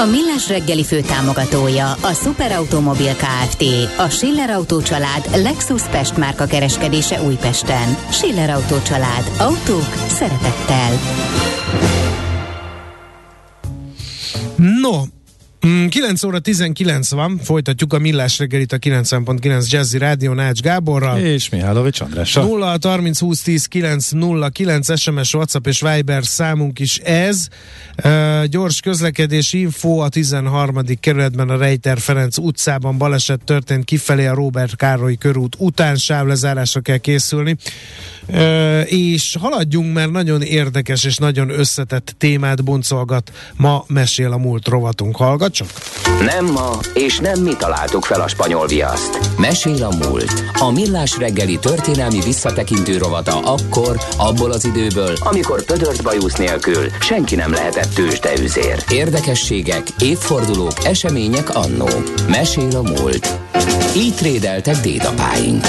A Millás reggeli fő támogatója a Superautomobil KFT, a Schiller Auto család Lexus Pest márka kereskedése Újpesten. Schiller Auto család. Autók szeretettel. No, 9 mm, óra 19 van, folytatjuk a Millás reggelit a 90.9 Jazzy Rádió Nács Gáborral. És Mihálovics Andrással. 0 30 20 10 9 0 9 SMS, WhatsApp és Viber számunk is ez. Uh, gyors közlekedés info a 13. kerületben a Rejter Ferenc utcában baleset történt kifelé a Robert Károly körút után sávlezárásra kell készülni. És haladjunk, mert nagyon érdekes és nagyon összetett témát boncolgat. Ma mesél a múlt rovatunk. Hallgat csak! Nem ma, és nem mi találtuk fel a spanyol viaszt. Mesél a múlt. A millás reggeli történelmi visszatekintő rovata akkor, abból az időből, amikor pödört bajusz nélkül senki nem lehetett tőzsdeüzér. Érdekességek, évfordulók, események annó. Mesél a múlt. Így trédeltek dédapáink.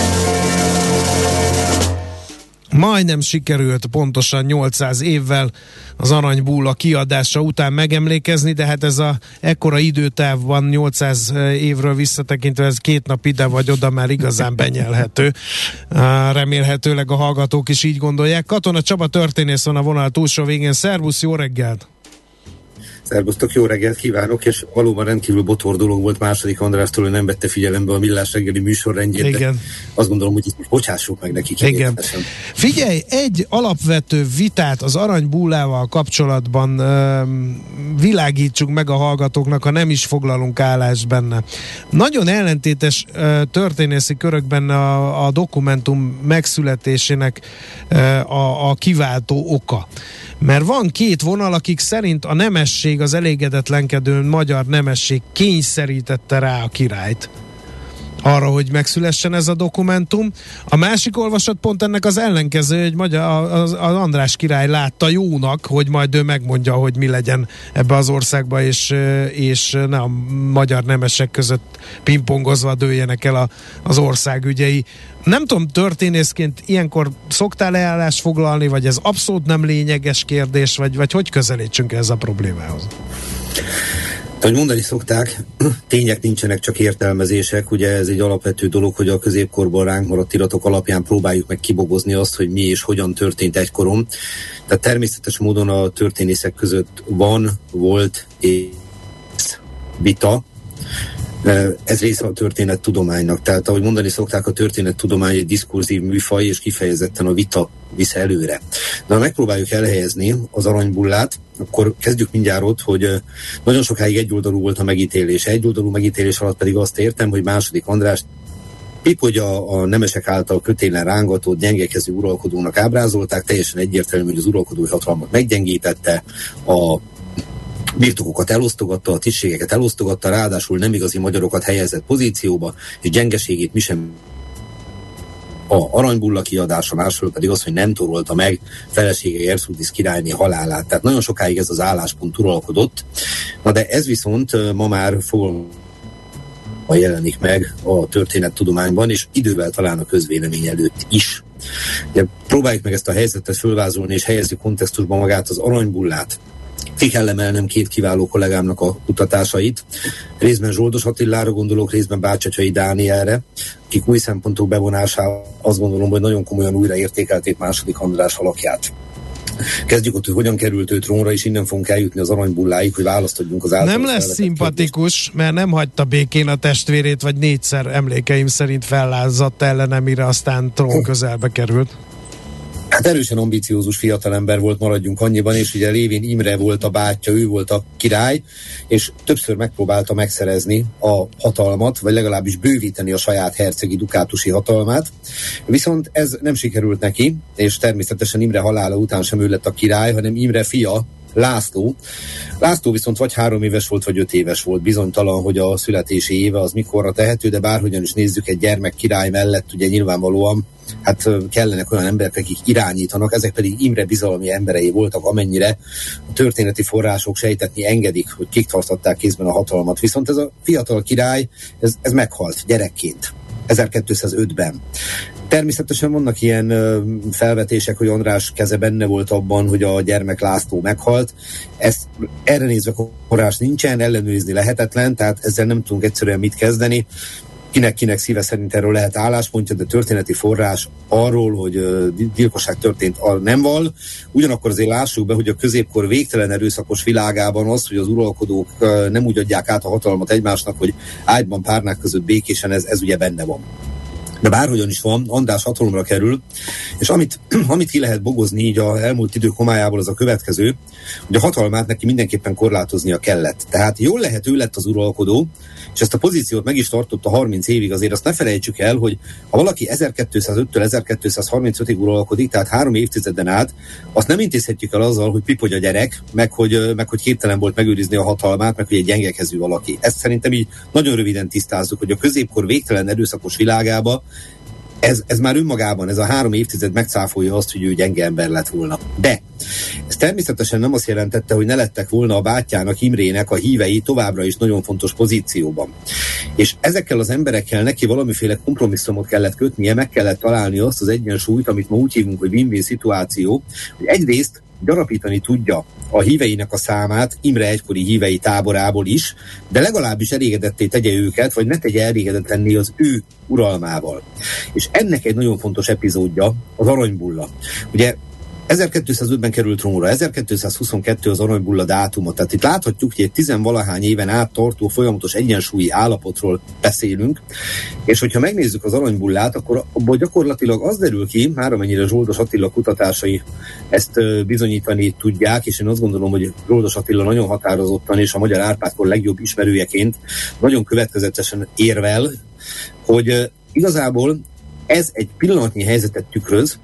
Majdnem sikerült pontosan 800 évvel az aranybúla kiadása után megemlékezni, de hát ez a ekkora időtávban 800 évről visszatekintve ez két nap ide vagy oda már igazán benyelhető. Remélhetőleg a hallgatók is így gondolják. Katona Csaba történész van a vonal túlsó végén. Szervusz, jó reggelt! Szerbusztok, jó reggelt kívánok, és valóban rendkívül botor dolog volt második Andrástól, hogy nem vette figyelembe a millás reggeli műsorrendjét, Igen. azt gondolom, hogy itt bocsássuk meg nekik. Igen. Figyelj, egy alapvető vitát az aranybúlával kapcsolatban ö, világítsuk meg a hallgatóknak, ha nem is foglalunk állást benne. Nagyon ellentétes ö, történészi körökben a, a dokumentum megszületésének ö, a, a kiváltó oka. Mert van két vonal, akik szerint a nemesség, az elégedetlenkedő magyar nemesség kényszerítette rá a királyt arra, hogy megszülessen ez a dokumentum. A másik olvasat pont ennek az ellenkező, hogy magyar, az, az András király látta jónak, hogy majd ő megmondja, hogy mi legyen ebbe az országba, és, és ne a magyar nemesek között pingpongozva dőljenek el a, az ország ügyei. Nem tudom, történészként ilyenkor szoktál leállást foglalni, vagy ez abszolút nem lényeges kérdés, vagy, vagy hogy közelítsünk ez a problémához? Ahogy mondani szokták, tények nincsenek, csak értelmezések. Ugye ez egy alapvető dolog, hogy a középkorban ránk maradt iratok alapján próbáljuk meg kibogozni azt, hogy mi és hogyan történt egykoron. Tehát természetes módon a történészek között van, volt és vita, ez része a történettudománynak. Tehát, ahogy mondani szokták, a történettudomány egy diskurzív műfaj, és kifejezetten a vita visz előre. De ha megpróbáljuk elhelyezni az aranybullát, akkor kezdjük mindjárt ott, hogy nagyon sokáig egyoldalú volt a megítélés. Egyoldalú megítélés alatt pedig azt értem, hogy második András Épp, hogy a, a nemesek által kötélen rángatott, gyengekező uralkodónak ábrázolták, teljesen egyértelmű, hogy az uralkodói hatalmat meggyengítette, a birtokokat elosztogatta, a tisztségeket elosztogatta, ráadásul nem igazi magyarokat helyezett pozícióba, és gyengeségét mi sem a aranybulla kiadása, másról pedig az, hogy nem torolta meg felesége Erszudis királyné halálát. Tehát nagyon sokáig ez az álláspont uralkodott. Na de ez viszont ma már fog jelenik meg a történettudományban, és idővel talán a közvélemény előtt is. Ugye, próbáljuk meg ezt a helyzetet fölvázolni, és helyezni kontextusban magát az aranybullát. Ki kell emelnem két kiváló kollégámnak a kutatásait. Részben Zsoldos Attilára gondolok, részben Bácsacsai Dánielre, akik új szempontok bevonásával azt gondolom, hogy nagyon komolyan újraértékelték második András alakját. Kezdjük ott, hogy hogyan került ő trónra, és innen fogunk eljutni az aranybulláig, hogy választ adjunk az. Nem lesz szimpatikus, kérdést. mert nem hagyta békén a testvérét, vagy négyszer emlékeim szerint fellázadt ellene, mire aztán trón közelbe került. Hát erősen ambiciózus fiatalember volt, maradjunk annyiban, és ugye Lévén Imre volt a bátyja, ő volt a király, és többször megpróbálta megszerezni a hatalmat, vagy legalábbis bővíteni a saját hercegi dukátusi hatalmát. Viszont ez nem sikerült neki, és természetesen Imre halála után sem ő lett a király, hanem Imre fia, László. László viszont vagy három éves volt, vagy öt éves volt. Bizonytalan, hogy a születési éve az mikorra tehető, de bárhogyan is nézzük egy gyermek király mellett, ugye nyilvánvalóan hát kellenek olyan emberek, akik irányítanak, ezek pedig Imre bizalmi emberei voltak, amennyire a történeti források sejtetni engedik, hogy kik tartották kézben a hatalmat. Viszont ez a fiatal király, ez, ez meghalt gyerekként. 1205-ben. Természetesen vannak ilyen felvetések, hogy András keze benne volt abban, hogy a gyermek László meghalt. Ezt erre nézve forrás nincsen, ellenőrizni lehetetlen, tehát ezzel nem tudunk egyszerűen mit kezdeni kinek-kinek szíve szerint erről lehet álláspontja, de történeti forrás arról, hogy gyilkosság történt, nem val. Ugyanakkor azért lássuk be, hogy a középkor végtelen erőszakos világában az, hogy az uralkodók nem úgy adják át a hatalmat egymásnak, hogy ágyban párnák között békésen, ez, ez ugye benne van de bárhogyan is van, András hatalomra kerül, és amit, amit ki lehet bogozni így a elmúlt idők homályából, az a következő, hogy a hatalmát neki mindenképpen korlátoznia kellett. Tehát jól lehet ő lett az uralkodó, és ezt a pozíciót meg is tartotta 30 évig, azért azt ne felejtsük el, hogy ha valaki 1205-től 1235-ig uralkodik, tehát három évtizeden át, azt nem intézhetjük el azzal, hogy pipogy a gyerek, meg hogy, meg hogy képtelen volt megőrizni a hatalmát, meg hogy egy gyengekezű valaki. Ezt szerintem így nagyon röviden tisztázzuk, hogy a középkor végtelen erőszakos világába ez, ez már önmagában, ez a három évtized megcáfolja azt, hogy ő gyenge ember lett volna. De ez természetesen nem azt jelentette, hogy ne lettek volna a bátyjának, Imrének a hívei továbbra is nagyon fontos pozícióban. És ezekkel az emberekkel neki valamiféle kompromisszumot kellett kötnie, meg kellett találni azt az egyensúlyt, amit ma úgy hívunk, hogy win-win szituáció, hogy egyrészt gyarapítani tudja a híveinek a számát Imre egykori hívei táborából is, de legalábbis elégedetté tegye őket, vagy ne tegye elégedetlenné az ő uralmával. És ennek egy nagyon fontos epizódja az aranybulla. Ugye 1205-ben került trónra, 1222 az aranybulla dátuma, tehát itt láthatjuk, hogy egy tizenvalahány éven át tartó folyamatos egyensúlyi állapotról beszélünk, és hogyha megnézzük az aranybullát, akkor abból gyakorlatilag az derül ki, már amennyire Zsoldos Attila kutatásai ezt bizonyítani tudják, és én azt gondolom, hogy Zsoldos Attila nagyon határozottan és a magyar Árpádkor legjobb ismerőjeként nagyon következetesen érvel, hogy igazából ez egy pillanatnyi helyzetet tükröz,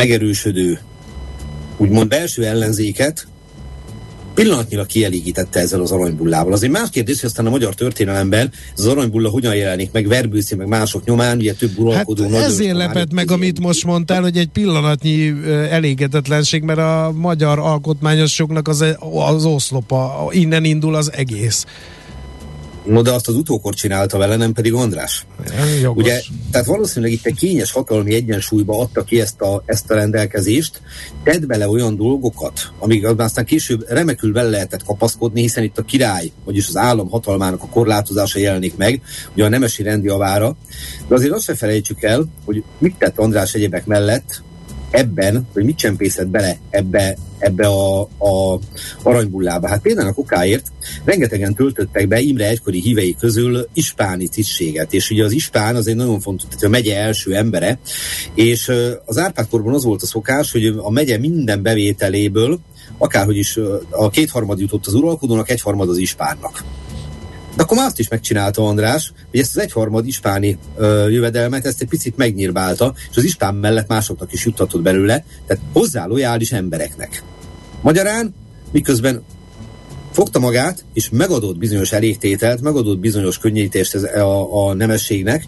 megerősödő, úgymond belső ellenzéket pillanatnyilag kielégítette ezzel az aranybullával. Azért más kérdés, hogy aztán a magyar történelemben ez az aranybulla hogyan jelenik meg Verbőszi, meg mások nyomán, ugye több uralkodó. Hát ezért lepett meg, amit most mondtál, hogy egy pillanatnyi elégedetlenség, mert a magyar alkotmányosoknak az, az oszlopa, innen indul az egész. No, de azt az utókor csinálta vele, nem pedig András. Jogos. Ugye, tehát valószínűleg itt egy kényes hatalmi egyensúlyba adta ki ezt a, ezt a rendelkezést, tedd bele olyan dolgokat, amik aztán később remekül vele lehetett kapaszkodni, hiszen itt a király, vagyis az állam hatalmának a korlátozása jelenik meg, ugye a nemesi rendi avára, de azért azt se felejtsük el, hogy mit tett András egyebek mellett, ebben, hogy mit csempészett bele ebbe, ebbe a, a aranybullába. Hát például a kokáért rengetegen töltöttek be Imre egykori hívei közül ispáni tisztséget, és ugye az ispán az egy nagyon fontos, tehát a megye első embere, és az Árpádkorban az volt a szokás, hogy a megye minden bevételéből akárhogy is a kétharmad jutott az uralkodónak, egyharmad az ispánnak. De akkor már azt is megcsinálta András, hogy ezt az egyharmad ispáni ö, jövedelmet, ezt egy picit megnyírbálta, és az ispán mellett másoknak is juttatott belőle, tehát hozzá lojális embereknek. Magyarán, miközben fogta magát, és megadott bizonyos elégtételt, megadott bizonyos könnyítést a, a nemességnek,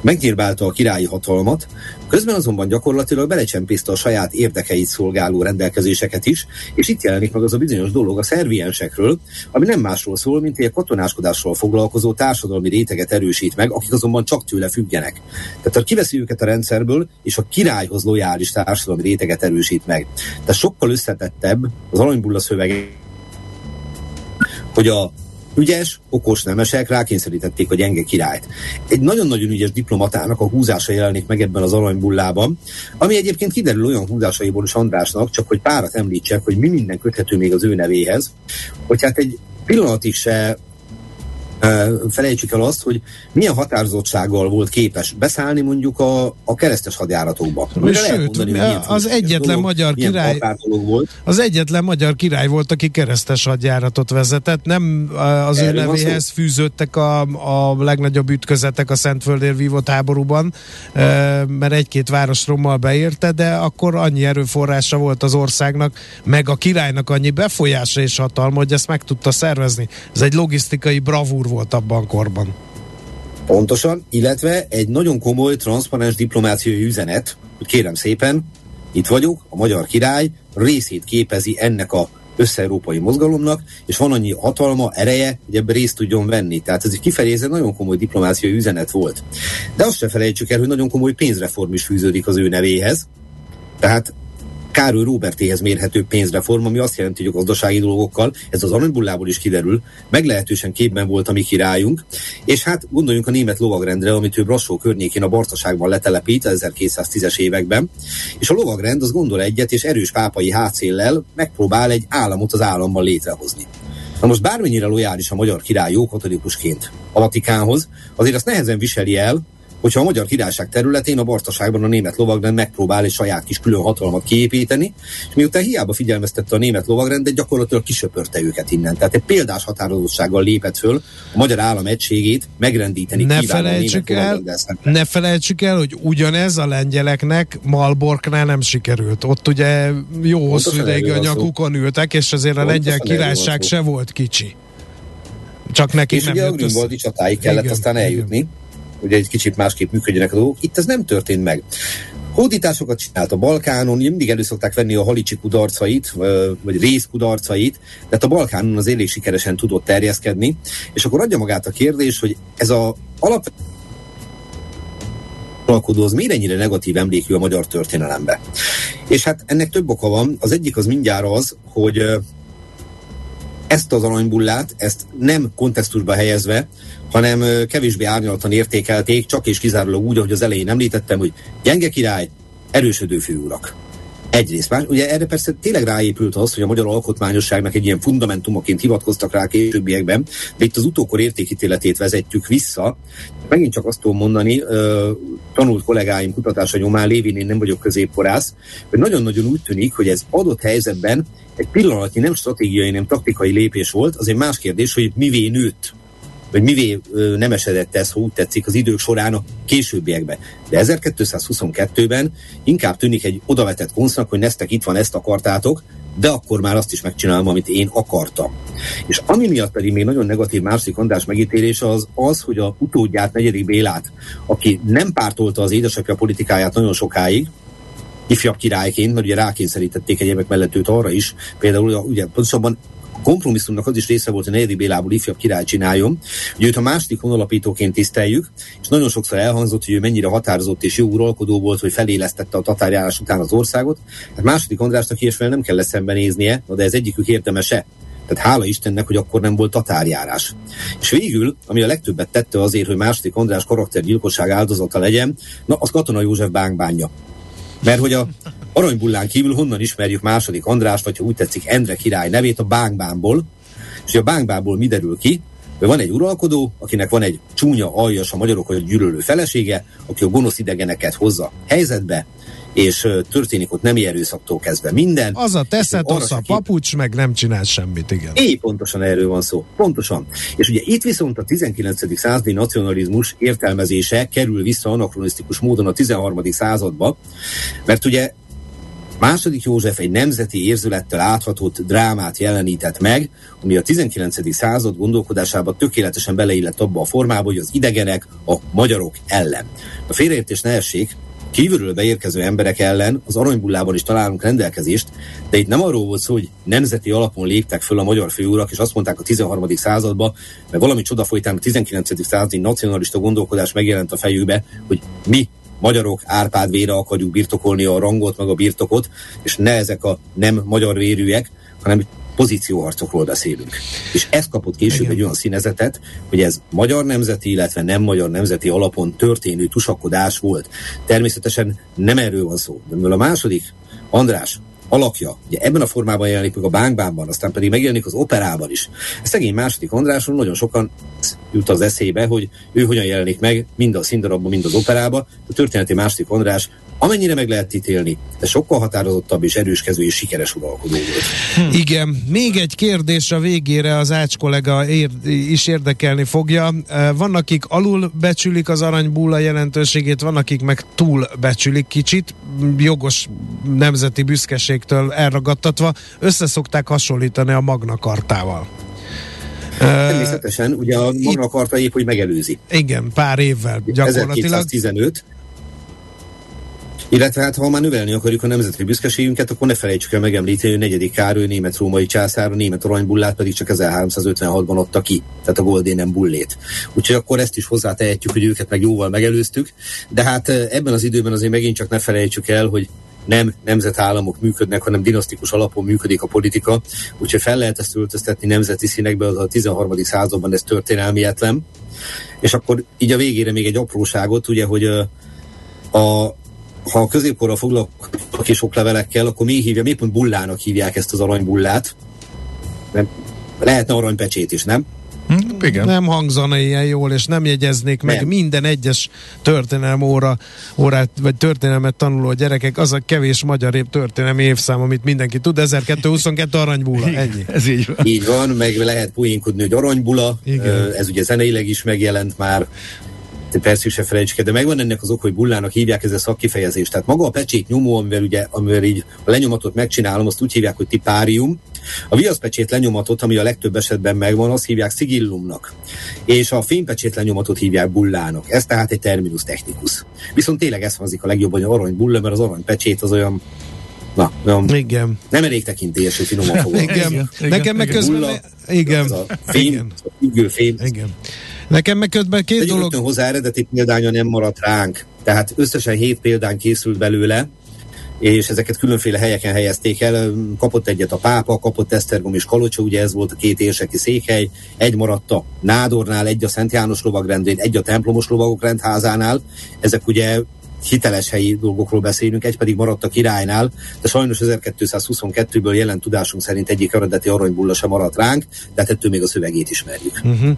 megnyírbálta a királyi hatalmat, közben azonban gyakorlatilag belecsempészte a saját érdekeit szolgáló rendelkezéseket is, és itt jelenik meg az a bizonyos dolog a szerviensekről, ami nem másról szól, mint egy katonáskodásról foglalkozó társadalmi réteget erősít meg, akik azonban csak tőle függenek. Tehát ha kiveszi őket a rendszerből, és a királyhoz lojális társadalmi réteget erősít meg. Tehát sokkal összetettebb az aranybulla szövege, hogy a ügyes, okos nemesek rákényszerítették a gyenge királyt. Egy nagyon-nagyon ügyes diplomatának a húzása jelenik meg ebben az aranybullában, ami egyébként kiderül olyan húzásaiból is Andrásnak, csak hogy párat említsek, hogy mi minden köthető még az ő nevéhez, hogy hát egy pillanatig se felejtsük el azt, hogy milyen határozottsággal volt képes beszállni mondjuk a, a keresztes hadjáratokba. Sőt, mondani, az egyetlen dolog, magyar király volt. az egyetlen magyar király volt, aki keresztes hadjáratot vezetett, nem az Erről ő nevéhez fűződtek a, a legnagyobb ütközetek a Szentföldér vívott háborúban, ha. mert egy-két város rommal beérte, de akkor annyi erőforrása volt az országnak, meg a királynak annyi befolyása és hatalma, hogy ezt meg tudta szervezni. Ez egy logisztikai bravúr volt abban korban. Pontosan, illetve egy nagyon komoly, transzparens diplomáciai üzenet, hogy kérem szépen, itt vagyok, a magyar király részét képezi ennek a össze-európai mozgalomnak, és van annyi hatalma, ereje, hogy ebben részt tudjon venni. Tehát ez egy kifejező nagyon komoly diplomáciai üzenet volt. De azt se felejtsük el, hogy nagyon komoly pénzreform is fűződik az ő nevéhez. Tehát Károly Robertéhez mérhető pénzreform, ami azt jelenti, hogy a gazdasági dolgokkal, ez az aranybullából is kiderül, meglehetősen képben volt a mi királyunk, és hát gondoljunk a német lovagrendre, amit ő Brassó környékén a Bartaságban letelepít 1210-es években, és a lovagrend az gondol egyet, és erős pápai hátszéllel megpróbál egy államot az államban létrehozni. Na most bármennyire lojális a magyar király jó katolikusként a Vatikánhoz, azért azt nehezen viseli el, hogyha a Magyar Királyság területén a Bartaságban a német lovagrend megpróbál egy saját kis külön hatalmat kiépíteni, és miután hiába figyelmeztette a német lovagrendet, gyakorlatilag kisöpörte őket innen. Tehát egy példás határozottsággal lépett föl a magyar állam egységét megrendíteni ne felejtsük el, Ne felejtsük el, hogy ugyanez a lengyeleknek Malborknál nem sikerült. Ott ugye jó hosszú ideig a nyakukon ültek, és azért a lengyel királyság se volt kicsi. Csak neki és nem ugye a Grünwaldi csatáig kellett igen, aztán eljutni. Igen hogy egy kicsit másképp működjenek a dolgok. Itt ez nem történt meg. Hódításokat csinált a Balkánon, mindig elő szokták venni a halicsi kudarcait, vagy rész kudarcait, de hát a Balkánon az elég sikeresen tudott terjeszkedni, és akkor adja magát a kérdés, hogy ez a alap alkodó az miért ennyire negatív emlékű a magyar történelembe. És hát ennek több oka van. Az egyik az mindjárt az, hogy ezt az aranybullát, ezt nem kontextusba helyezve, hanem kevésbé árnyaltan értékelték, csak és kizárólag úgy, ahogy az elején említettem, hogy gyenge király, erősödő főurak. Egyrészt. Más, ugye erre persze tényleg ráépült az, hogy a magyar alkotmányosságnak egy ilyen fundamentumoként hivatkoztak rá későbbiekben, de itt az utókor értékítéletét vezetjük vissza. Megint csak azt tudom mondani, tanult kollégáim kutatása nyomán lévén én nem vagyok középkorász, hogy nagyon-nagyon úgy tűnik, hogy ez adott helyzetben egy pillanatnyi nem stratégiai, nem taktikai lépés volt, az egy más kérdés, hogy mivé nőtt vagy mivé nem esedett ez, ha úgy tetszik, az idők során a későbbiekben. De 1222-ben inkább tűnik egy odavetett konsznak, hogy neztek itt van, ezt akartátok, de akkor már azt is megcsinálom, amit én akartam. És ami miatt pedig még nagyon negatív másik András megítélése az az, hogy a utódját, negyedik Bélát, aki nem pártolta az édesapja politikáját nagyon sokáig, ifjabb királyként, mert ugye rákényszerítették egyébek mellett őt arra is, például ugye pontosabban kompromisszumnak az is része volt, hogy Negyedik Bélából ifjabb király csináljon, hogy őt a második honalapítóként tiszteljük, és nagyon sokszor elhangzott, hogy ő mennyire határozott és jó uralkodó volt, hogy felélesztette a tatárjárás után az országot. Hát második Andrásnak ilyesmivel nem kell szembenéznie, de ez egyikük érdemese. Tehát hála Istennek, hogy akkor nem volt tatárjárás. És végül, ami a legtöbbet tette azért, hogy második András karaktergyilkosság áldozata legyen, na, az Katona József bánkbánja. Mert hogy a Aranybullán kívül honnan ismerjük második András, vagy ha úgy tetszik, Endre király nevét a Bánkbánból, és a Bánkbánból mi derül ki, van egy uralkodó, akinek van egy csúnya, aljas, a magyarokat gyűlölő felesége, aki a gonosz idegeneket hozza helyzetbe, és történik ott nemi erőszaktól kezdve minden. Az a teszed, az a papucs, meg nem csinál semmit, igen. É, pontosan erről van szó. Pontosan. És ugye itt viszont a 19. századi nacionalizmus értelmezése kerül vissza anakronisztikus módon a 13. századba, mert ugye Második József egy nemzeti érzülettel áthatott drámát jelenített meg, ami a 19. század gondolkodásában tökéletesen beleillett abba a formába, hogy az idegenek a magyarok ellen. A félreértés ne essék, kívülről beérkező emberek ellen az aranybullában is találunk rendelkezést, de itt nem arról volt szó, hogy nemzeti alapon léptek föl a magyar főurak, és azt mondták a 13. században, mert valami csoda folytán a 19. századi nacionalista gondolkodás megjelent a fejükbe, hogy mi magyarok Árpád vére akarjuk birtokolni a rangot, meg a birtokot, és ne ezek a nem magyar vérűek, hanem pozícióharcokról beszélünk. És ez kapott később Igen. egy olyan színezetet, hogy ez magyar nemzeti, illetve nem magyar nemzeti alapon történő tusakodás volt. Természetesen nem erről van szó. De a második, András, alakja, ugye ebben a formában jelenik meg a bánkbánban, aztán pedig megjelenik az operában is. Ez szegény második Andráson nagyon sokan jut az eszébe, hogy ő hogyan jelenik meg mind a színdarabban, mind az operában. A történeti második András amennyire meg lehet ítélni, de sokkal határozottabb és erőskező és sikeres uralkodó volt. Hm. Igen, még egy kérdés a végére az Ács kollega ér, is érdekelni fogja. Van, akik alul becsülik az aranybúla jelentőségét, van, akik meg túl becsülik kicsit, jogos nemzeti büszkeségtől elragadtatva, összeszokták hasonlítani a Magna Kartával. Természetesen, ugye a Magna Karta épp, hogy megelőzi. Igen, pár évvel gyakorlatilag. 1215, illetve hát ha már növelni akarjuk a nemzeti büszkeségünket, akkor ne felejtsük el megemlíteni, hogy negyedik Károly német-római császár, a német aranybullát pedig csak 1356-ban adta ki, tehát a Goldénen bullét. Úgyhogy akkor ezt is hozzátehetjük, hogy őket meg jóval megelőztük, de hát ebben az időben azért megint csak ne felejtsük el, hogy nem nemzetállamok működnek, hanem dinasztikus alapon működik a politika, úgyhogy fel lehet ezt öltöztetni nemzeti színekbe, az a 13. században ez történelmietlen. És akkor így a végére még egy apróságot, ugye, hogy a, ha a középkorra foglalkoznak és oklevelekkel, akkor mi hívja, miért pont bullának hívják ezt az aranybullát? Nem, lehetne aranypecsét is, nem? Hm, igen. Nem hangzana ilyen jól, és nem jegyeznék meg nem. minden egyes történelem óra, órát, vagy történelmet tanuló gyerekek, az a kevés magyar év történelmi évszám, amit mindenki tud, 1222 aranybula, ennyi. Ez így van. Így van, meg lehet poénkodni, hogy aranybula, Igen. ez ugye zeneileg is megjelent már, persze se felejtsük de megvan ennek az ok, hogy bullának hívják ez a szakkifejezést. Tehát maga a pecsét nyomó, amivel ugye, amivel így a lenyomatot megcsinálom, azt úgy hívják, hogy tipárium. A viaszpecsét lenyomatot, ami a legtöbb esetben megvan, azt hívják szigillumnak. És a fénypecsét lenyomatot hívják bullának. Ez tehát egy terminus technikus. Viszont tényleg ez hangzik a legjobban, hogy arany bulla, mert az aranypecsét az olyan Na, nem, igen. nem elég tekintélyes, hogy finoman fogom. igen. igen. Nekem meg közben... Igen. Az a fém, igen. Az a fém. Igen. Nekem meg közben két Egy dolog... hozzá eredeti példánya nem maradt ránk. Tehát összesen hét példán készült belőle, és ezeket különféle helyeken helyezték el. Kapott egyet a pápa, kapott Esztergom és Kalocsa, ugye ez volt a két érseki székhely, egy maradt a Nádornál, egy a Szent János lovagrendén, egy a templomos lovagok rendházánál. Ezek ugye hiteles helyi dolgokról beszélünk, egy pedig maradt a királynál, de sajnos 1222-ből jelen tudásunk szerint egyik eredeti aranybulla sem maradt ránk, de hát ettől még a szövegét ismerjük. Uh-huh.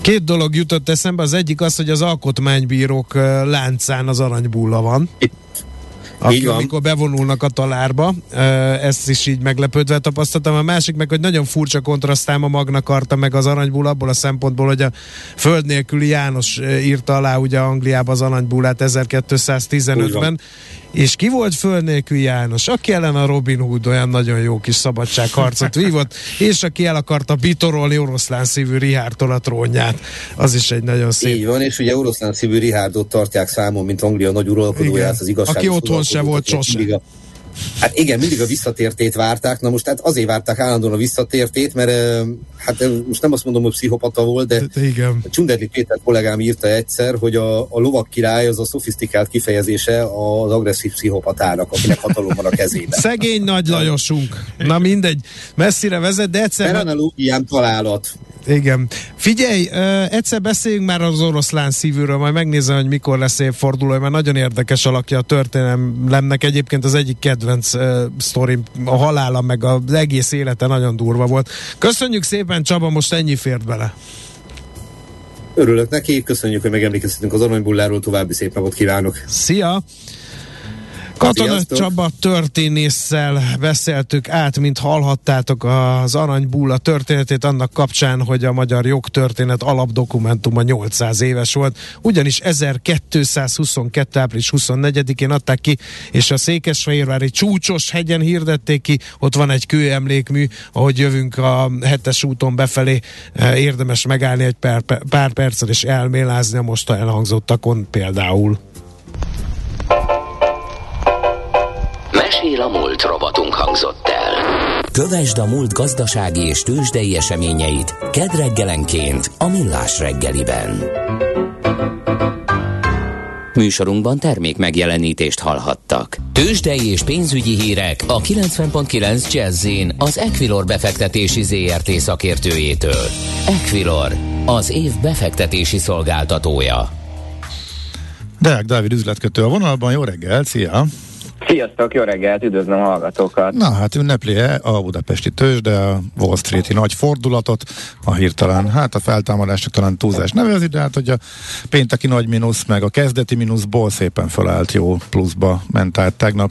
Két dolog jutott eszembe, az egyik az, hogy az alkotmánybírók láncán az aranybulla van. Itt aki, amikor bevonulnak a talárba, ezt is így meglepődve tapasztaltam. A másik meg, hogy nagyon furcsa kontrasztám a Magna Carta meg az aranyból abból a szempontból, hogy a föld nélküli János írta alá ugye Angliába az aranybullát 1215-ben, és ki volt föld nélkül János? Aki ellen a Robin Hood olyan nagyon jó kis szabadságharcot vívott, és aki el akarta bitorolni oroszlán szívű Rihártól a trónját. Az is egy nagyon szép. Így van, és ugye oroszlán szívű Rihárdot tartják számon, mint Anglia nagy uralkodóját, az igazság. Aki otthon se volt sose. Hát igen, mindig a visszatértét várták, na most hát azért várták állandóan a visszatértét, mert hát most nem azt mondom, hogy pszichopata volt, de igen. Csunderli Péter kollégám írta egyszer, hogy a, a lovak király az a szofisztikált kifejezése az agresszív pszichopatának, akinek hatalom van a kezében. Szegény nagy Lajosunk. Na mindegy, messzire vezet, de egyszer... Per találat. Igen. Figyelj, egyszer beszéljünk már az oroszlán szívűről, majd megnézem, hogy mikor lesz évforduló, mert nagyon érdekes alakja a történelemnek. Egyébként az egyik kedvenc uh, sztorim, a halála, meg az egész élete nagyon durva volt. Köszönjük szépen, Csaba, most ennyi fért bele. Örülök neki, köszönjük, hogy megemlékeztetünk az aranybulláról, további szép napot kívánok. Szia! Katona Sziasztok. Csaba történésszel beszéltük át, mint hallhattátok az Aranybulla történetét annak kapcsán, hogy a magyar jogtörténet alapdokumentuma 800 éves volt, ugyanis 1222. április 24-én adták ki, és a Székesfehérvári csúcsos hegyen hirdették ki, ott van egy kőemlékmű, ahogy jövünk a hetes úton befelé, eh, érdemes megállni egy pár, pár percet és elmélázni a most elhangzottakon például. Mesél a múlt robotunk hangzott el. Kövesd a múlt gazdasági és tőzsdei eseményeit kedd reggelenként a Millás reggeliben. Műsorunkban termék megjelenítést hallhattak. Tőzsdei és pénzügyi hírek a 90.9 jazz az Equilor befektetési ZRT szakértőjétől. Equilor, az év befektetési szolgáltatója. Deák Dávid üzletkötő a vonalban, jó reggel, szia! Sziasztok, jó reggelt, üdvözlöm a hallgatókat. Na hát ünnepli a budapesti tőzs, de a Wall Street-i nagy fordulatot, a hirtelen, hát a feltámadásnak talán túlzás nevezi, de hát hogy a pénteki nagy mínusz, meg a kezdeti mínuszból szépen felállt jó pluszba ment át tegnap,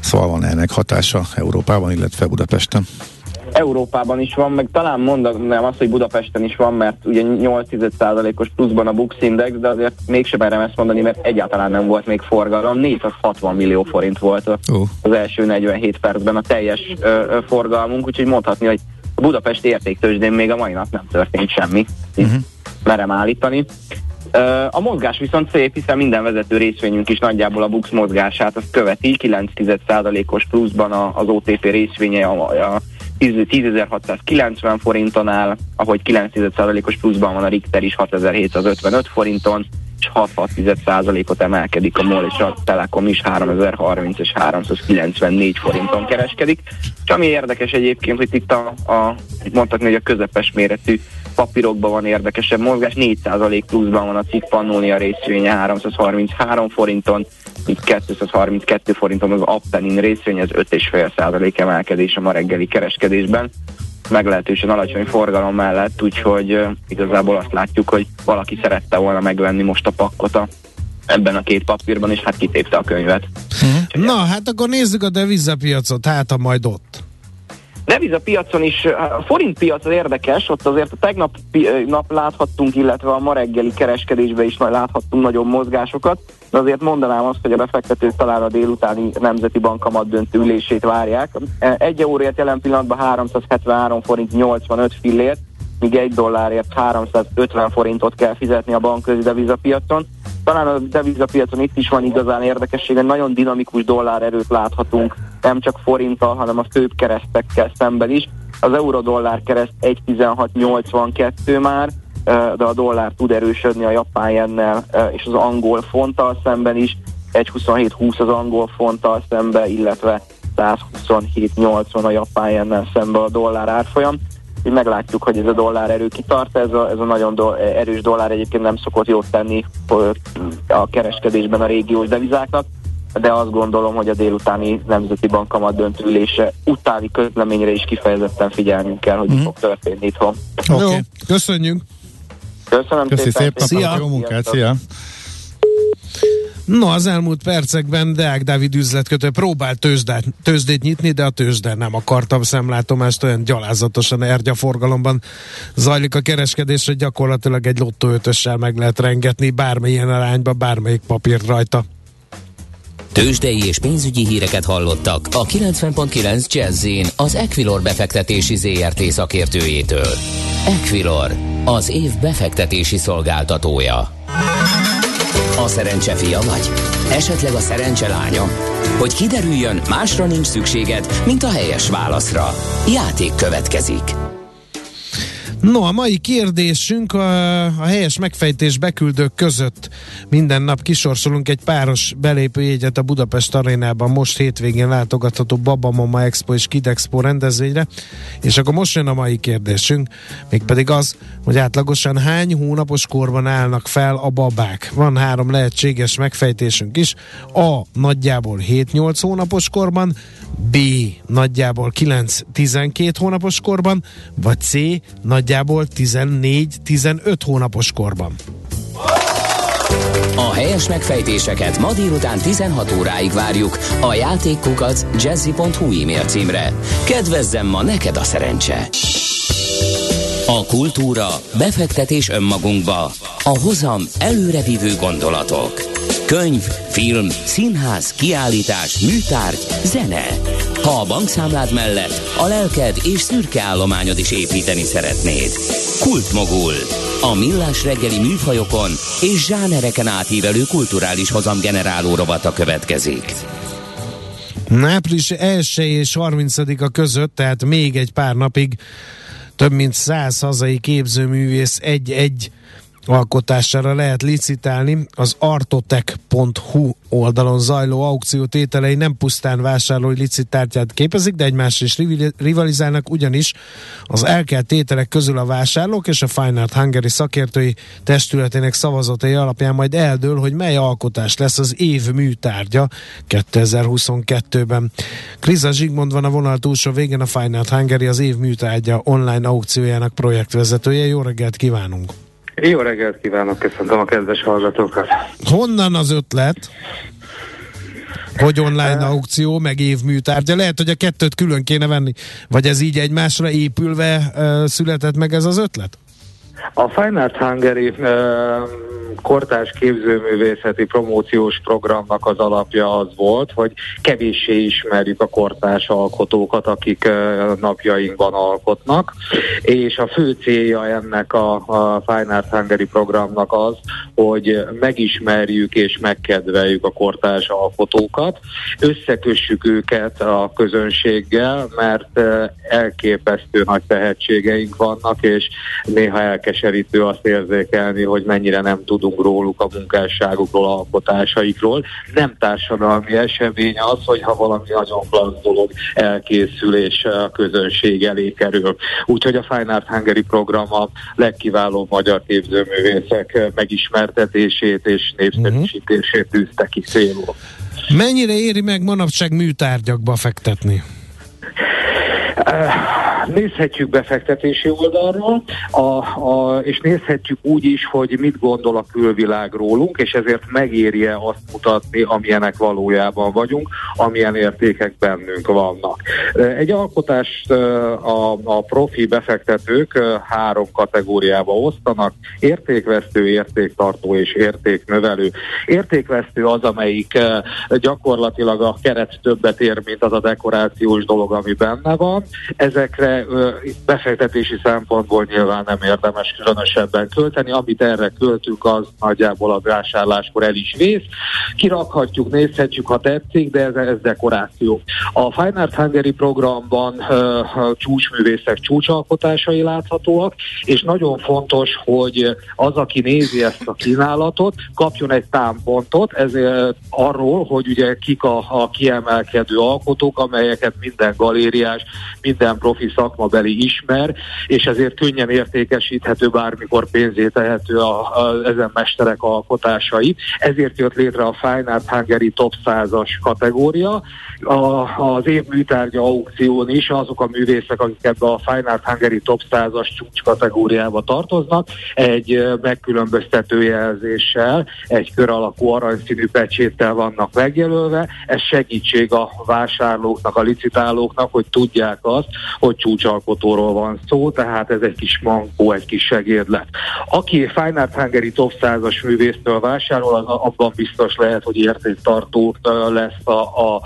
szóval van ennek hatása Európában, illetve Budapesten. Európában is van, meg talán mondanám azt, hogy Budapesten is van, mert ugye 8%-os pluszban a Bux Index, de azért mégsem merem ezt mondani, mert egyáltalán nem volt még forgalom. 460 millió forint volt az első 47 percben a teljes ö, forgalmunk, úgyhogy mondhatni, hogy a Budapest értéktősdén még a mai nap nem történt semmi. Uh-huh. Merem állítani. A mozgás viszont szép, hiszen minden vezető részvényünk is nagyjából a Bux mozgását azt követi, 9%-os pluszban az OTP részvénye a, a 10.690 forinton áll, ahogy 9%-os pluszban van a Richter is 6.755 forinton, és 6,6%-ot emelkedik a MOL és a Telekom is 3030 és 394 forinton kereskedik. És ami érdekes egyébként, hogy itt a, a mondhatni, hogy a közepes méretű papírokban van érdekesebb mozgás, 4% pluszban van a cikk Pannonia részvénye 333 forinton, itt 232 forinton az Appenin részvény, ez 5,5% emelkedés a ma reggeli kereskedésben meglehetősen alacsony forgalom mellett, úgyhogy uh, igazából azt látjuk, hogy valaki szerette volna megvenni most a pakkot a, ebben a két papírban, és hát kitépte a könyvet. Na, hát akkor nézzük a devizapiacot, hát a majd ott. Devizapiacon is, a forint piac az érdekes, ott azért a tegnap nap láthattunk, illetve a ma reggeli kereskedésben is láthattunk nagyon mozgásokat, de azért mondanám azt, hogy a befektetők talán a délutáni Nemzeti Bank kamat döntő ülését várják. Egy euróért jelen pillanatban 373 forint 85 fillért, míg egy dollárért 350 forintot kell fizetni a bankközi devizapiacon. Talán a devizapiacon itt is van igazán érdekesség, nagyon dinamikus dollár erőt láthatunk, nem csak forinttal, hanem a főbb keresztekkel szemben is. Az euró-dollár kereszt 1.1682 már, de a dollár tud erősödni a japán jennel és az angol fonttal szemben is, 1.27.20 az angol fonttal szemben, illetve 127.80 a japán jennel szemben a dollár árfolyam. Így meglátjuk, hogy ez a dollár erő kitart, ez a, ez a nagyon do, erős dollár egyébként nem szokott jót tenni a kereskedésben a régiós devizáknak, de azt gondolom, hogy a délutáni Nemzeti Bank kamat döntülése utáni közleményre is kifejezetten figyelnünk kell, hogy mm. fog történni itthon. Okay. Jó, köszönjük! Köszönöm Köszi szépen! szép napot, jó munkát, szia! No, az elmúlt percekben Deák Dávid üzletkötő próbált tőzsdát, tőzsdét nyitni, de a tőzsde nem akartam szemlátomást, olyan gyalázatosan ergyaforgalomban zajlik a kereskedés, hogy gyakorlatilag egy lottóötössel meg lehet rengetni bármilyen arányba, bármelyik papírt rajta. Tőzsdei és pénzügyi híreket hallottak a 90.9 jazz az Equilor befektetési ZRT szakértőjétől. Equilor, az év befektetési szolgáltatója. A szerencse fia vagy? Esetleg a szerencse lánya? Hogy kiderüljön, másra nincs szükséged, mint a helyes válaszra. Játék következik. No, a mai kérdésünk a, a helyes megfejtés beküldők között minden nap kisorsolunk egy páros belépőjegyet a Budapest arénában most hétvégén látogatható Baba Mama Expo és Kid Expo rendezvényre, és akkor most jön a mai kérdésünk, mégpedig az, hogy átlagosan hány hónapos korban állnak fel a babák. Van három lehetséges megfejtésünk is. A. Nagyjából 7-8 hónapos korban, B. Nagyjából 9-12 hónapos korban, vagy C. Nagyjából 14-15 hónapos korban. A helyes megfejtéseket ma délután 16 óráig várjuk a játékkukac jazzy.hu e-mail címre. Kedvezzem ma neked a szerencse! A kultúra, befektetés önmagunkba, a hozam előrevívő gondolatok. Könyv, film, színház, kiállítás, műtárgy, zene. Ha a bankszámlád mellett a lelked és szürke állományod is építeni szeretnéd. Kultmogul. A millás reggeli műfajokon és zsánereken átívelő kulturális hozamgeneráló rovata következik. Április 1 és 30-a között, tehát még egy pár napig több mint száz hazai képzőművész egy-egy alkotására lehet licitálni. Az artotech.hu oldalon zajló aukció tételei nem pusztán vásárlói licitártyát képezik, de egymásra is rivalizálnak, ugyanis az elkelt tételek közül a vásárlók és a Fine Art Hungary szakértői testületének szavazatai alapján majd eldől, hogy mely alkotás lesz az év műtárgya 2022-ben. Kriza Zsigmond van a vonal túlsó végén a Fine Art Hungary az év műtárgya online aukciójának projektvezetője. Jó reggelt kívánunk! Jó reggelt kívánok, köszöntöm a kedves hallgatókat. Honnan az ötlet? Hogy online aukció, meg évműtárgya. Lehet, hogy a kettőt külön kéne venni. Vagy ez így egymásra épülve uh, született meg ez az ötlet? A Fine Art Hungary uh, kortás képzőművészeti promóciós programnak az alapja az volt, hogy kevéssé ismerjük a kortás alkotókat, akik napjainkban alkotnak, és a fő célja ennek a, a Fine Art Hungary programnak az, hogy megismerjük és megkedveljük a kortás alkotókat, összekössük őket a közönséggel, mert elképesztő nagy tehetségeink vannak, és néha elkeserítő azt érzékelni, hogy mennyire nem tudunk tudunk róluk, a munkásságukról, alkotásaikról. Nem társadalmi esemény az, hogyha valami nagyon klassz dolog elkészül és a közönség elé kerül. Úgyhogy a Fine Art Hungary program a legkiválóbb magyar képzőművészek megismertetését és népszerűsítését tűzte ki célul. Mennyire éri meg manapság műtárgyakba fektetni? Nézhetjük befektetési oldalról, a, a, és nézhetjük úgy is, hogy mit gondol a külvilág rólunk, és ezért megérje azt mutatni, amilyenek valójában vagyunk, amilyen értékek bennünk vannak. Egy alkotást a, a profi befektetők három kategóriába osztanak, értékvesztő, értéktartó és értéknövelő. Értékvesztő az, amelyik gyakorlatilag a keret többet ér, mint az a dekorációs dolog, ami benne van. Ezekre befektetési szempontból nyilván nem érdemes különösebben költeni. Amit erre költünk, az nagyjából a vásárláskor el is vész. Kirakhatjuk, nézhetjük, ha tetszik, de ez, ez dekoráció. A Fine Art Hungary programban csúcsművészek csúcsalkotásai láthatóak, és nagyon fontos, hogy az, aki nézi ezt a kínálatot, kapjon egy támpontot, ezért arról, hogy ugye kik a, a kiemelkedő alkotók, amelyeket minden galériás, minden profi szakmabeli ismer, és ezért könnyen értékesíthető, bármikor pénzé tehető a, a, ezen mesterek alkotásai. Ezért jött létre a Fine Art Hungary Top 100-as kategória. A, az év műtárgya aukción is azok a művészek, akik ebbe a Fine Art Hungary Top 100-as csúcs kategóriába tartoznak, egy megkülönböztető jelzéssel, egy kör alakú aranyszínű pecséttel vannak megjelölve. Ez segítség a vásárlóknak, a licitálóknak, hogy tudják azt, hogy csúcsalkotóról van szó, tehát ez egy kis mankó, egy kis segédlet. Aki Fine Art Hungary top 100-as művésztől vásárol, az abban biztos lehet, hogy értéktartó lesz a, a,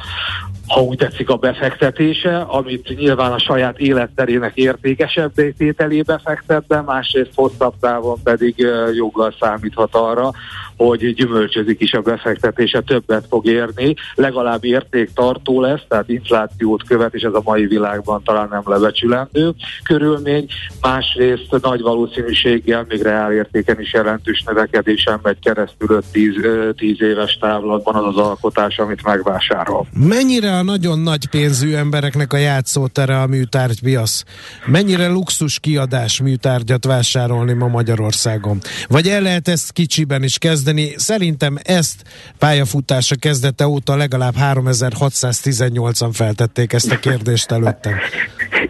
ha úgy tetszik a befektetése, amit nyilván a saját életterének értékesebb tételébe fektet be, másrészt hosszabb távon pedig joggal számíthat arra, hogy gyümölcsözik is a befektetése, többet fog érni, legalább értéktartó lesz, tehát inflációt követ, és ez a mai világban talán nem lebecsülendő körülmény, másrészt nagy valószínűséggel még reál értéken is jelentős növekedésen megy keresztül 5-10 éves távlatban az az alkotás, amit megvásárol. Mennyire a nagyon nagy pénzű embereknek a játszótere a műtárgypiac? Mennyire luxus kiadás műtárgyat vásárolni ma Magyarországon? Vagy el lehet ezt kicsiben is kezdeni? Szerintem ezt pályafutása kezdete óta legalább 3618-an feltették ezt a kérdést előttem.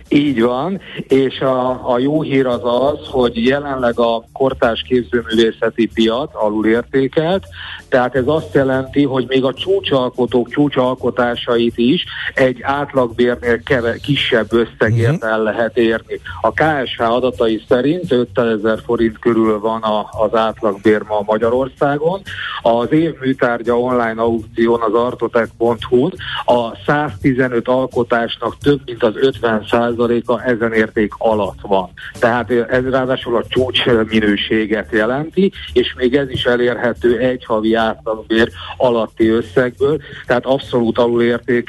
Így van, és a, a jó hír az az, hogy jelenleg a kortás képzőművészeti piac alulértékelt, tehát ez azt jelenti, hogy még a csúcsalkotók csúcsalkotásait is egy átlagbérnél keve, kisebb összegért uh-huh. el lehet érni. A KSH adatai szerint 5000 ezer forint körül van a, az átlagbér ma Magyarországon. Az év műtárgya online aukción az artotech.hu a 115 alkotásnak több mint az 50 10%-a ezen érték alatt van. Tehát ez ráadásul a csúcs minőséget jelenti, és még ez is elérhető egy havi átlagbér alatti összegből, tehát abszolút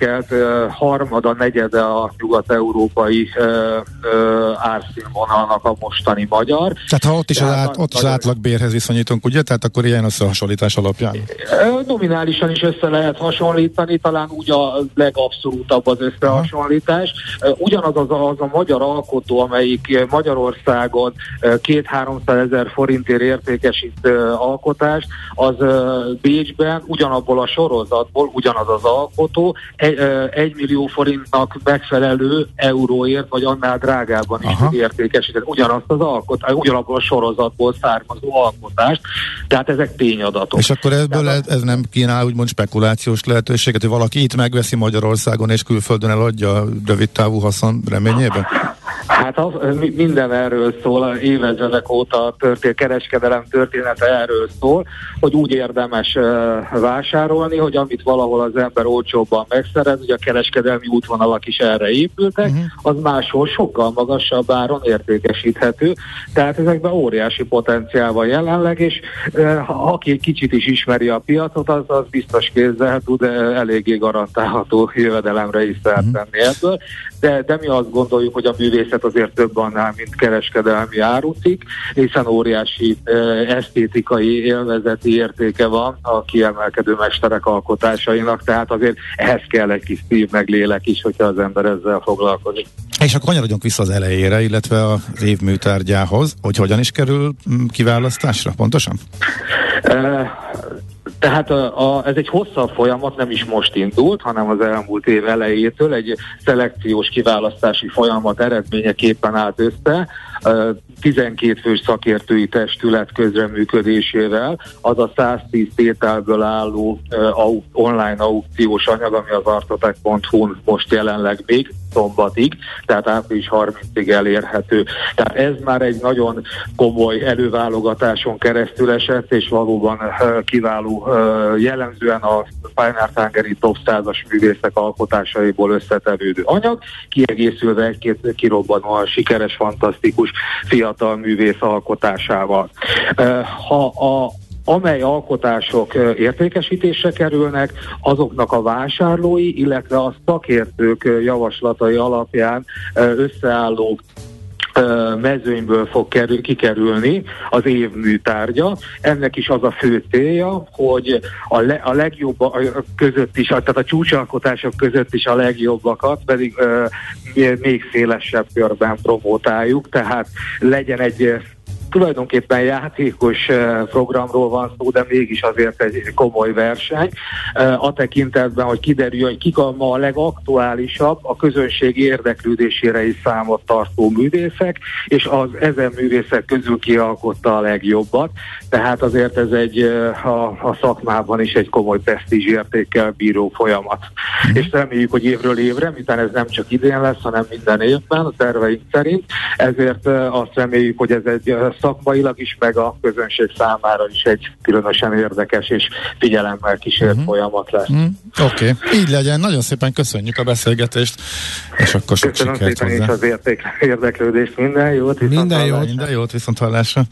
alulértékelt harmada, negyede a nyugat-európai árszínvonalnak a mostani magyar. Tehát ha ott is, az, át, ott az átlagbérhez viszonyítunk, ugye? Tehát akkor ilyen összehasonlítás alapján? Nominálisan is össze lehet hasonlítani, talán úgy a legabszolútabb az összehasonlítás. Ugyanaz az a, az a magyar alkotó, amelyik Magyarországon két-háromszáz ezer forintért értékesít alkotást, az Bécsben ugyanabból a sorozatból, ugyanaz az alkotó, egy, egy millió forintnak megfelelő euróért, vagy annál drágában is Aha. értékesített ugyanazt az alkot, ugyanabból a sorozatból származó alkotást. Tehát ezek tényadatok. És akkor ebből ez, ez nem kínál úgymond spekulációs lehetőséget, hogy valaki itt megveszi Magyarországon és külföldön eladja rövid távú haszon reményében? Hát az, minden erről szól, évezredek óta a történet, kereskedelem története erről szól, hogy úgy érdemes vásárolni, hogy amit valahol az ember olcsóbban megszerez, ugye a kereskedelmi útvonalak is erre épültek, uh-huh. az máshol sokkal magasabb áron értékesíthető, tehát ezekben óriási potenciál van jelenleg, és uh, aki kicsit is ismeri a piacot, az, az biztos kézzel tud eléggé garantálható jövedelemre is szert uh-huh. tenni ebből, de, de mi azt gondoljuk, hogy a művészet azért több annál, mint kereskedelmi árucik, hiszen óriási e, esztétikai élvezeti értéke van a kiemelkedő mesterek alkotásainak, tehát azért ehhez kell egy kis szív meg lélek is, hogyha az ember ezzel foglalkozik. És akkor kanyarodjunk vissza az elejére, illetve az év műtárgyához, hogy hogyan is kerül kiválasztásra, pontosan? Tehát a, a, ez egy hosszabb folyamat, nem is most indult, hanem az elmúlt év elejétől egy szelekciós kiválasztási folyamat eredményeképpen állt össze, 12 fős szakértői testület közreműködésével, az a 110 tételből álló online aukciós anyag, ami az artotek.hu most jelenleg még szombatig, tehát április 30-ig elérhető. Tehát ez már egy nagyon komoly előválogatáson keresztül esett, és valóban kiváló jellemzően a Hungary top 100-as művészek alkotásaiból összetevődő anyag, kiegészülve egy-két kirobbanóan sikeres, fantasztikus fiatal művész alkotásával. Ha a amely alkotások értékesítésre kerülnek, azoknak a vásárlói, illetve a szakértők javaslatai alapján összeálló mezőnyből fog kerül, kikerülni az év műtárgya. Ennek is az a fő célja, hogy a, le, a legjobb között is, tehát a csúcsalkotások között is a legjobbakat pedig ö, még szélesebb körben promotáljuk, tehát legyen egy tulajdonképpen játékos eh, programról van szó, de mégis azért egy komoly verseny. Eh, a tekintetben, hogy kiderül, hogy kik a ma a legaktuálisabb, a közönség érdeklődésére is számot tartó művészek, és az ezen művészek közül kialkotta a legjobbat. Tehát azért ez egy eh, a, a szakmában is egy komoly értékkel bíró folyamat. Mm. És reméljük, hogy évről évre, miután ez nem csak idén lesz, hanem minden évben a terveink szerint, ezért azt reméljük, hogy ez egy szakmailag is, meg a közönség számára is egy különösen érdekes és figyelemmel kísért uh-huh. folyamat lesz. Uh-huh. Oké, okay. így legyen. Nagyon szépen köszönjük a beszélgetést, és akkor sok Köszönöm sikert szépen hozzá. is az érték, érdeklődést. Minden jót, viszont Minden jót, minden jót, viszont hallásra.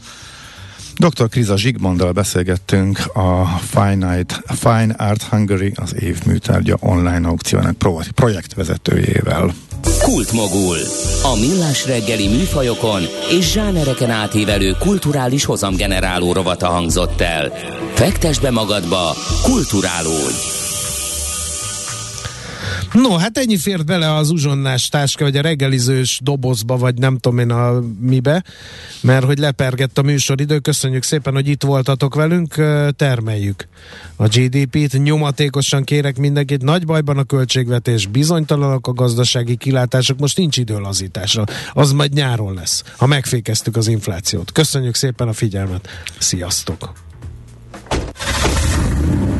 Dr. Kriza Zsigmonddal beszélgettünk a Fine, Fine Art Hungary az év műtárgya online aukciónak projektvezetőjével. Kultmogul. A millás reggeli műfajokon és zsánereken átívelő kulturális hozamgeneráló rovata hangzott el. Fektes be magadba, kulturálódj! No, hát ennyi fért bele az uzsonnás táska, vagy a reggelizős dobozba, vagy nem tudom én a mibe, mert hogy lepergett a műsoridő. Köszönjük szépen, hogy itt voltatok velünk, termeljük a GDP-t. Nyomatékosan kérek mindenkit, nagy bajban a költségvetés, bizonytalanok a gazdasági kilátások, most nincs időlazításra. Az majd nyáron lesz, ha megfékeztük az inflációt. Köszönjük szépen a figyelmet. Sziasztok!